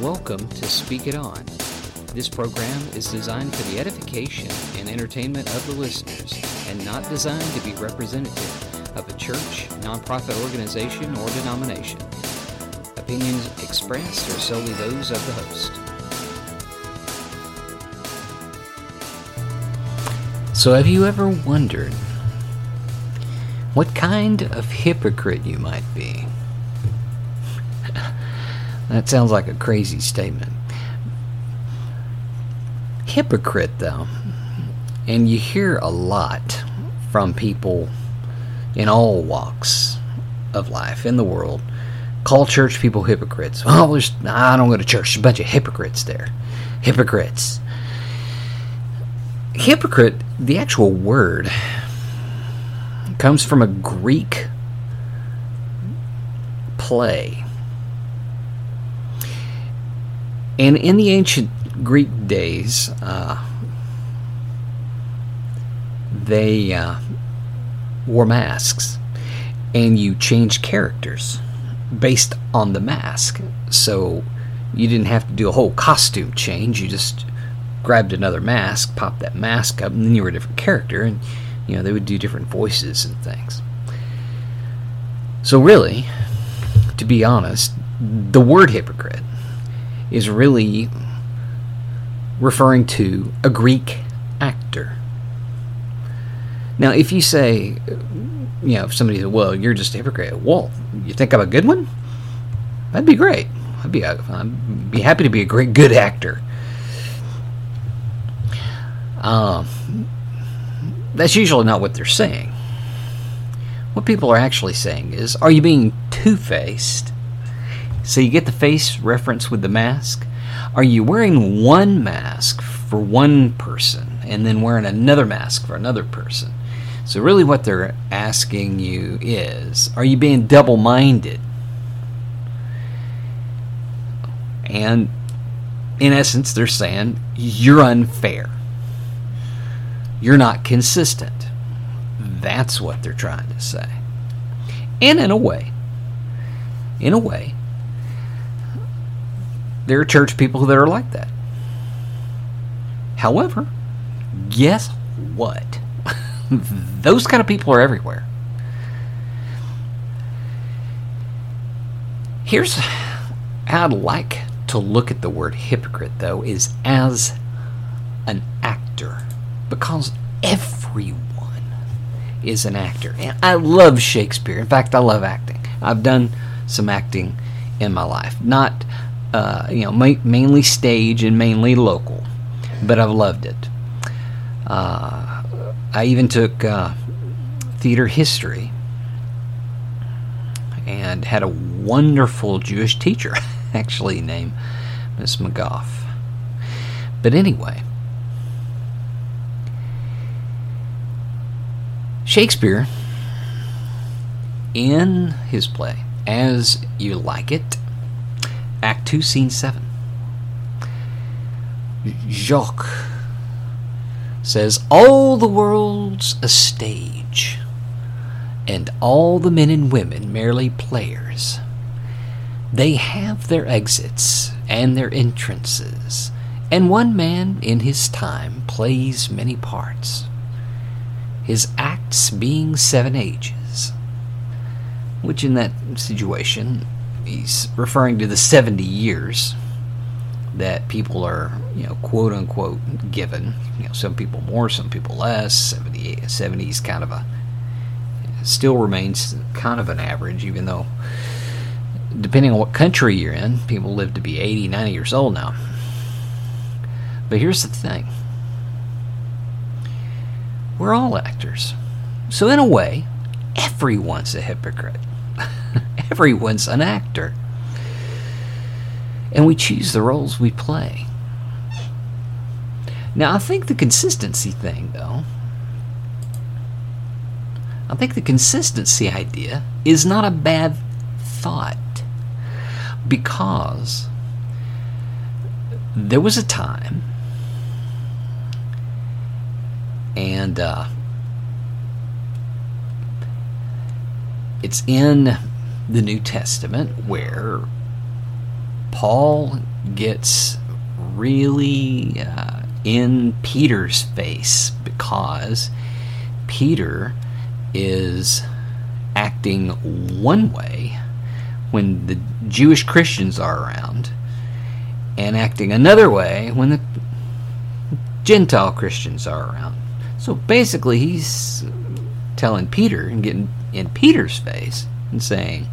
Welcome to Speak It On. This program is designed for the edification and entertainment of the listeners and not designed to be representative of a church, nonprofit organization, or denomination. Opinions expressed are solely those of the host. So, have you ever wondered what kind of hypocrite you might be? That sounds like a crazy statement. Hypocrite, though, and you hear a lot from people in all walks of life in the world call church people hypocrites. Oh, there's, I don't go to church. There's a bunch of hypocrites there. Hypocrites. Hypocrite, the actual word, comes from a Greek play. And in the ancient Greek days, uh, they uh, wore masks, and you changed characters based on the mask. So you didn't have to do a whole costume change. You just grabbed another mask, popped that mask up, and then you were a different character, and you know they would do different voices and things. So really, to be honest, the word hypocrite is really referring to a Greek actor. Now, if you say, you know, if somebody says, "Well, you're just a hypocrite," well, you think I'm a good one? That'd be great. I'd be, I'd be happy to be a great good actor. Um, that's usually not what they're saying. What people are actually saying is, are you being two faced? So you get the face reference with the mask. Are you wearing one mask for one person and then wearing another mask for another person? So, really, what they're asking you is, are you being double minded? And in essence, they're saying, you're unfair you're not consistent. That's what they're trying to say. And in a way, in a way, there are church people that are like that. However, guess what? Those kind of people are everywhere. Here's how I'd like to look at the word hypocrite, though, is as an actor because everyone is an actor. And I love Shakespeare. In fact, I love acting. I've done some acting in my life. Not, uh, you know, ma- mainly stage and mainly local, but I've loved it. Uh, I even took uh, theater history and had a wonderful Jewish teacher, actually, named Miss McGough. But anyway, Shakespeare, in his play, As You Like It, Act 2, Scene 7, Jacques says, All the world's a stage, and all the men and women merely players. They have their exits and their entrances, and one man in his time plays many parts his acts being seven ages. Which, in that situation, he's referring to the 70 years that people are, you know, quote unquote given. You know, some people more, some people less. 70, 70 is kind of a, still remains kind of an average, even though, depending on what country you're in, people live to be 80, 90 years old now. But here's the thing we're all actors. So, in a way, everyone's a hypocrite. Everyone's an actor. And we choose the roles we play. Now, I think the consistency thing, though, I think the consistency idea is not a bad thought because there was a time and uh, it's in the New Testament where Paul gets really uh, in Peter's face because Peter is acting one way when the Jewish Christians are around and acting another way when the Gentile Christians are around. So basically, he's telling Peter and getting in Peter's face and saying,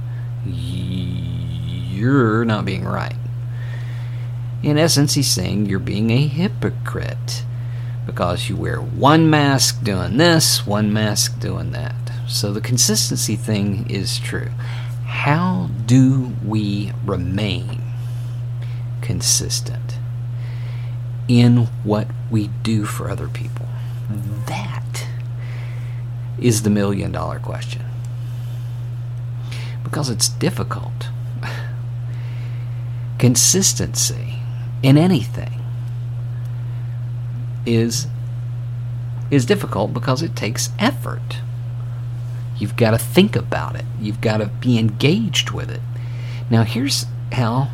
You're not being right. In essence, he's saying you're being a hypocrite because you wear one mask doing this, one mask doing that. So the consistency thing is true. How do we remain consistent in what we do for other people? Mm-hmm. That is the million dollar question. Because it's difficult. Consistency in anything is is difficult because it takes effort. You've got to think about it. You've got to be engaged with it. Now here's how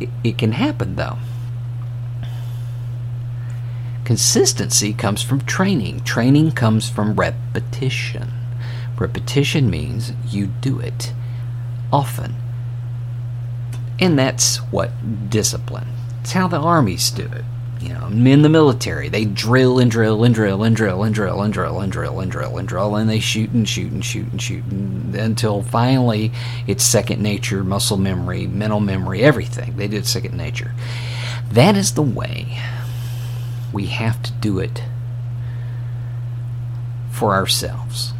it, it can happen though. Consistency comes from training. Training comes from repetition. Repetition means you do it often. And that's what discipline. It's how the armies do it. You know, in the military, they drill and drill and drill and drill and drill and drill and drill and drill and drill, and they shoot and shoot and shoot and shoot until finally it's second nature, muscle memory, mental memory, everything. They did second nature. That is the way we have to do it for ourselves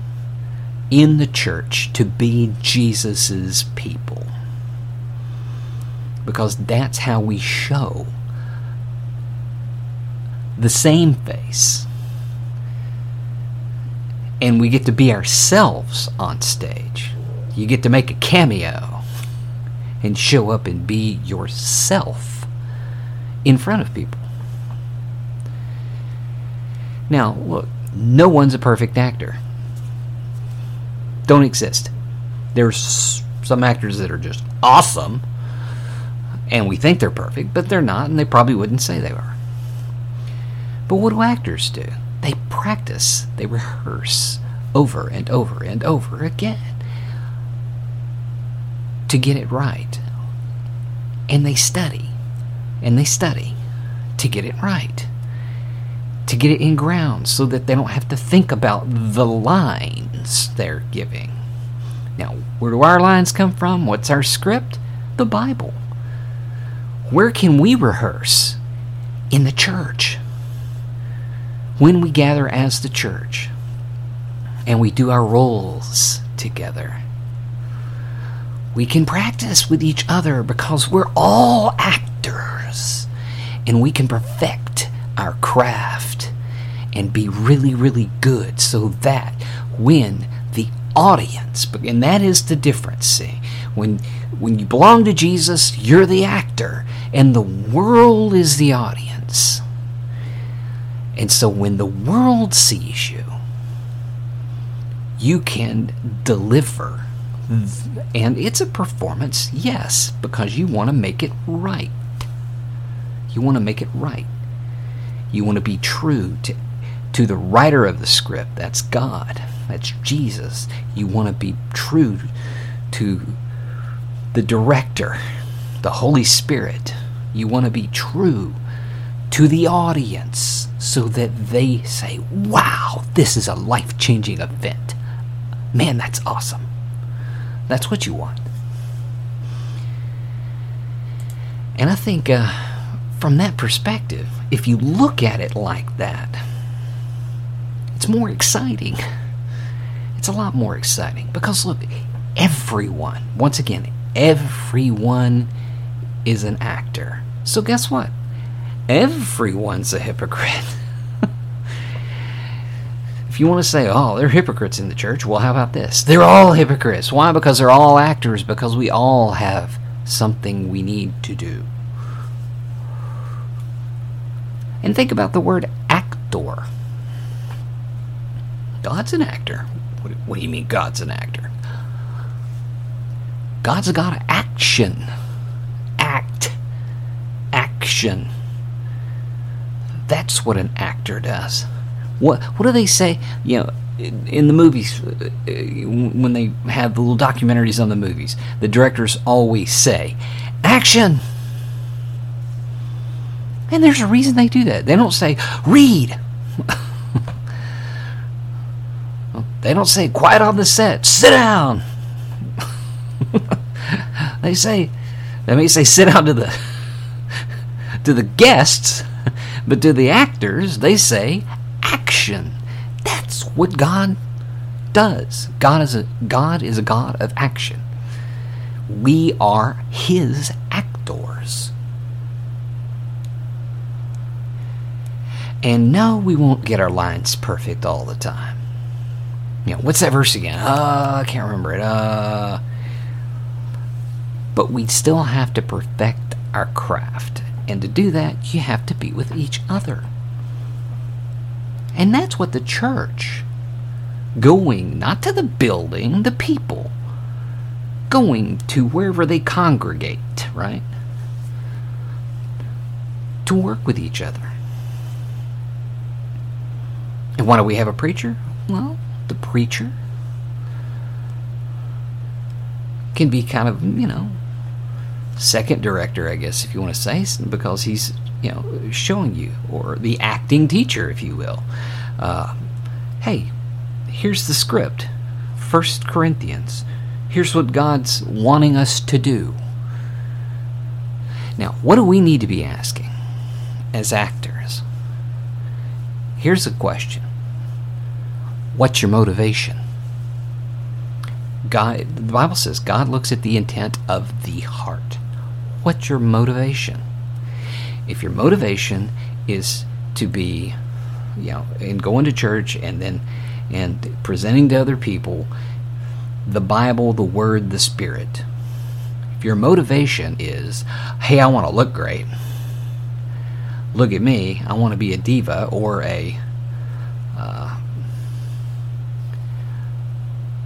in the church to be Jesus's people because that's how we show the same face. And we get to be ourselves on stage. You get to make a cameo and show up and be yourself in front of people. Now, look, no one's a perfect actor. Don't exist. There's some actors that are just awesome and we think they're perfect, but they're not, and they probably wouldn't say they are. But what do actors do? They practice, they rehearse over and over and over again to get it right. And they study, and they study to get it right, to get it in ground so that they don't have to think about the lines they're giving. Now, where do our lines come from? What's our script? The Bible. Where can we rehearse? In the church. When we gather as the church and we do our roles together, we can practice with each other because we're all actors and we can perfect our craft and be really, really good so that when audience, and that is the difference, see, when when you belong to Jesus, you're the actor, and the world is the audience. And so when the world sees you, you can deliver. And it's a performance, yes, because you want to make it right. You want to make it right. You want to be true to, to the writer of the script. That's God. That's Jesus. You want to be true to the director, the Holy Spirit. You want to be true to the audience so that they say, wow, this is a life changing event. Man, that's awesome. That's what you want. And I think uh, from that perspective, if you look at it like that, it's more exciting. It's a lot more exciting because look, everyone, once again, everyone is an actor. So guess what? Everyone's a hypocrite. if you want to say, oh, they're hypocrites in the church, well, how about this? They're all hypocrites. Why? Because they're all actors, because we all have something we need to do. And think about the word actor. God's an actor. What do you mean God's an actor? God's a God of action. Act. action. That's what an actor does. What what do they say? You know, in, the movies uh, when they have the little documentaries on the movies, the directors always say, "Action." And there's a reason they do that. They don't say, "Read." they don't say, "Quiet on the set. Sit down." they say, they may say, "Sit down" to the to the guests, but to the actors, they say, "Action." That's what God does. God is a God is a God of action. We are his actors. And no, we won't get our lines perfect all the time. You know, what's that verse again? Uh, I can't remember it. Uh, but we still have to perfect our craft. And to do that, you have to be with each other. And that's what the church, going not to the building, the people, going to wherever they congregate, right? To work with each other. And why do we have a preacher? Well, the preacher can be kind of, you know, second director, I guess, if you want to say, because he's, you know, showing you, or the acting teacher, if you will. Uh, hey, here's the script First Corinthians. Here's what God's wanting us to do. Now, what do we need to be asking as actors? Here's a question What's your motivation? God, the Bible says God looks at the intent of the heart. What's your motivation? If your motivation is to be, you know, and going to church and then and presenting to other people the Bible, the Word, the Spirit. If your motivation is, hey, I want to look great, look at me, I want to be a diva or a uh,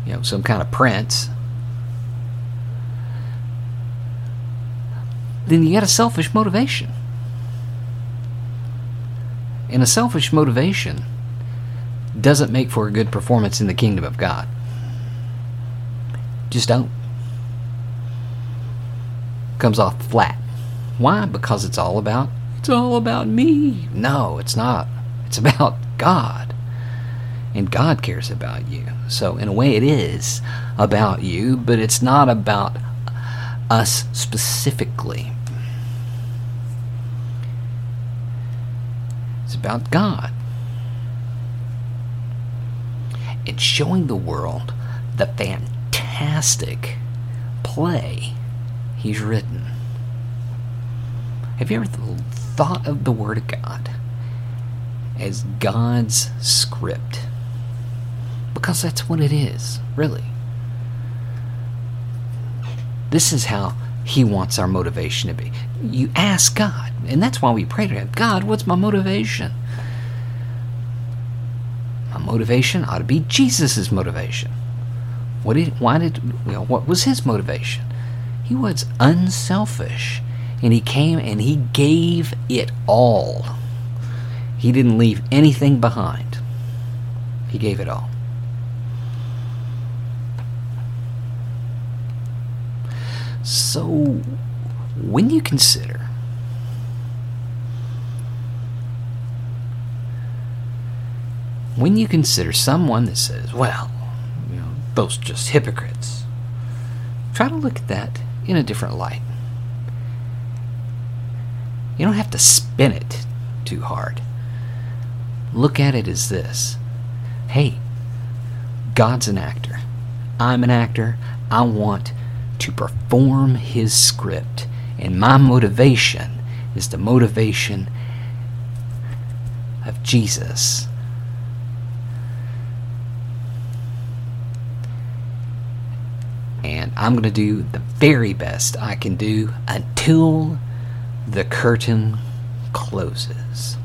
you know, some kind of prince, then you got a selfish motivation. And a selfish motivation doesn't make for a good performance in the kingdom of God. Just don't. Comes off flat. Why? Because it's all about it's all about me. No, it's not. It's about God. And God cares about you. So in a way it is about you, but it's not about us specifically. It's about God. It's showing the world the fantastic play He's written. Have you ever thought of the Word of God as God's script? Because that's what it is, really. This is how He wants our motivation to be. You ask God, and that's why we pray to Him God, what's my motivation? My motivation ought to be Jesus' motivation. What did, why did, know, what was His motivation? He was unselfish, and He came and He gave it all. He didn't leave anything behind. He gave it all. So, when you consider when you consider someone that says, well, you know, those just hypocrites, try to look at that in a different light. You don't have to spin it too hard. Look at it as this hey, God's an actor. I'm an actor. I want to perform his script. And my motivation is the motivation of Jesus. And I'm going to do the very best I can do until the curtain closes.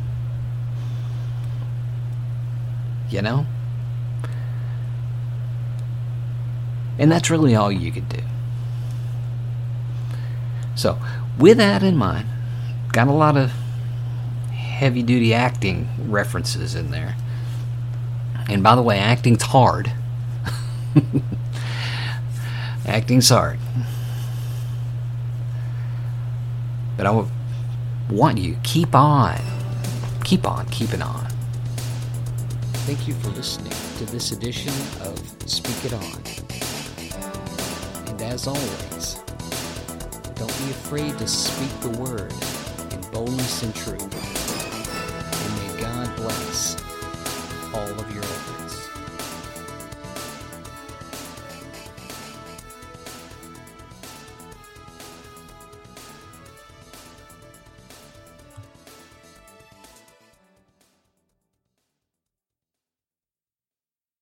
You know? And that's really all you could do. So, with that in mind, got a lot of heavy duty acting references in there. And by the way, acting's hard. acting's hard. But I want you keep on, keep on, keeping on. Thank you for listening to this edition of Speak It On. And as always, don't be afraid to speak the word in boldness and truth. And may God bless all of your efforts.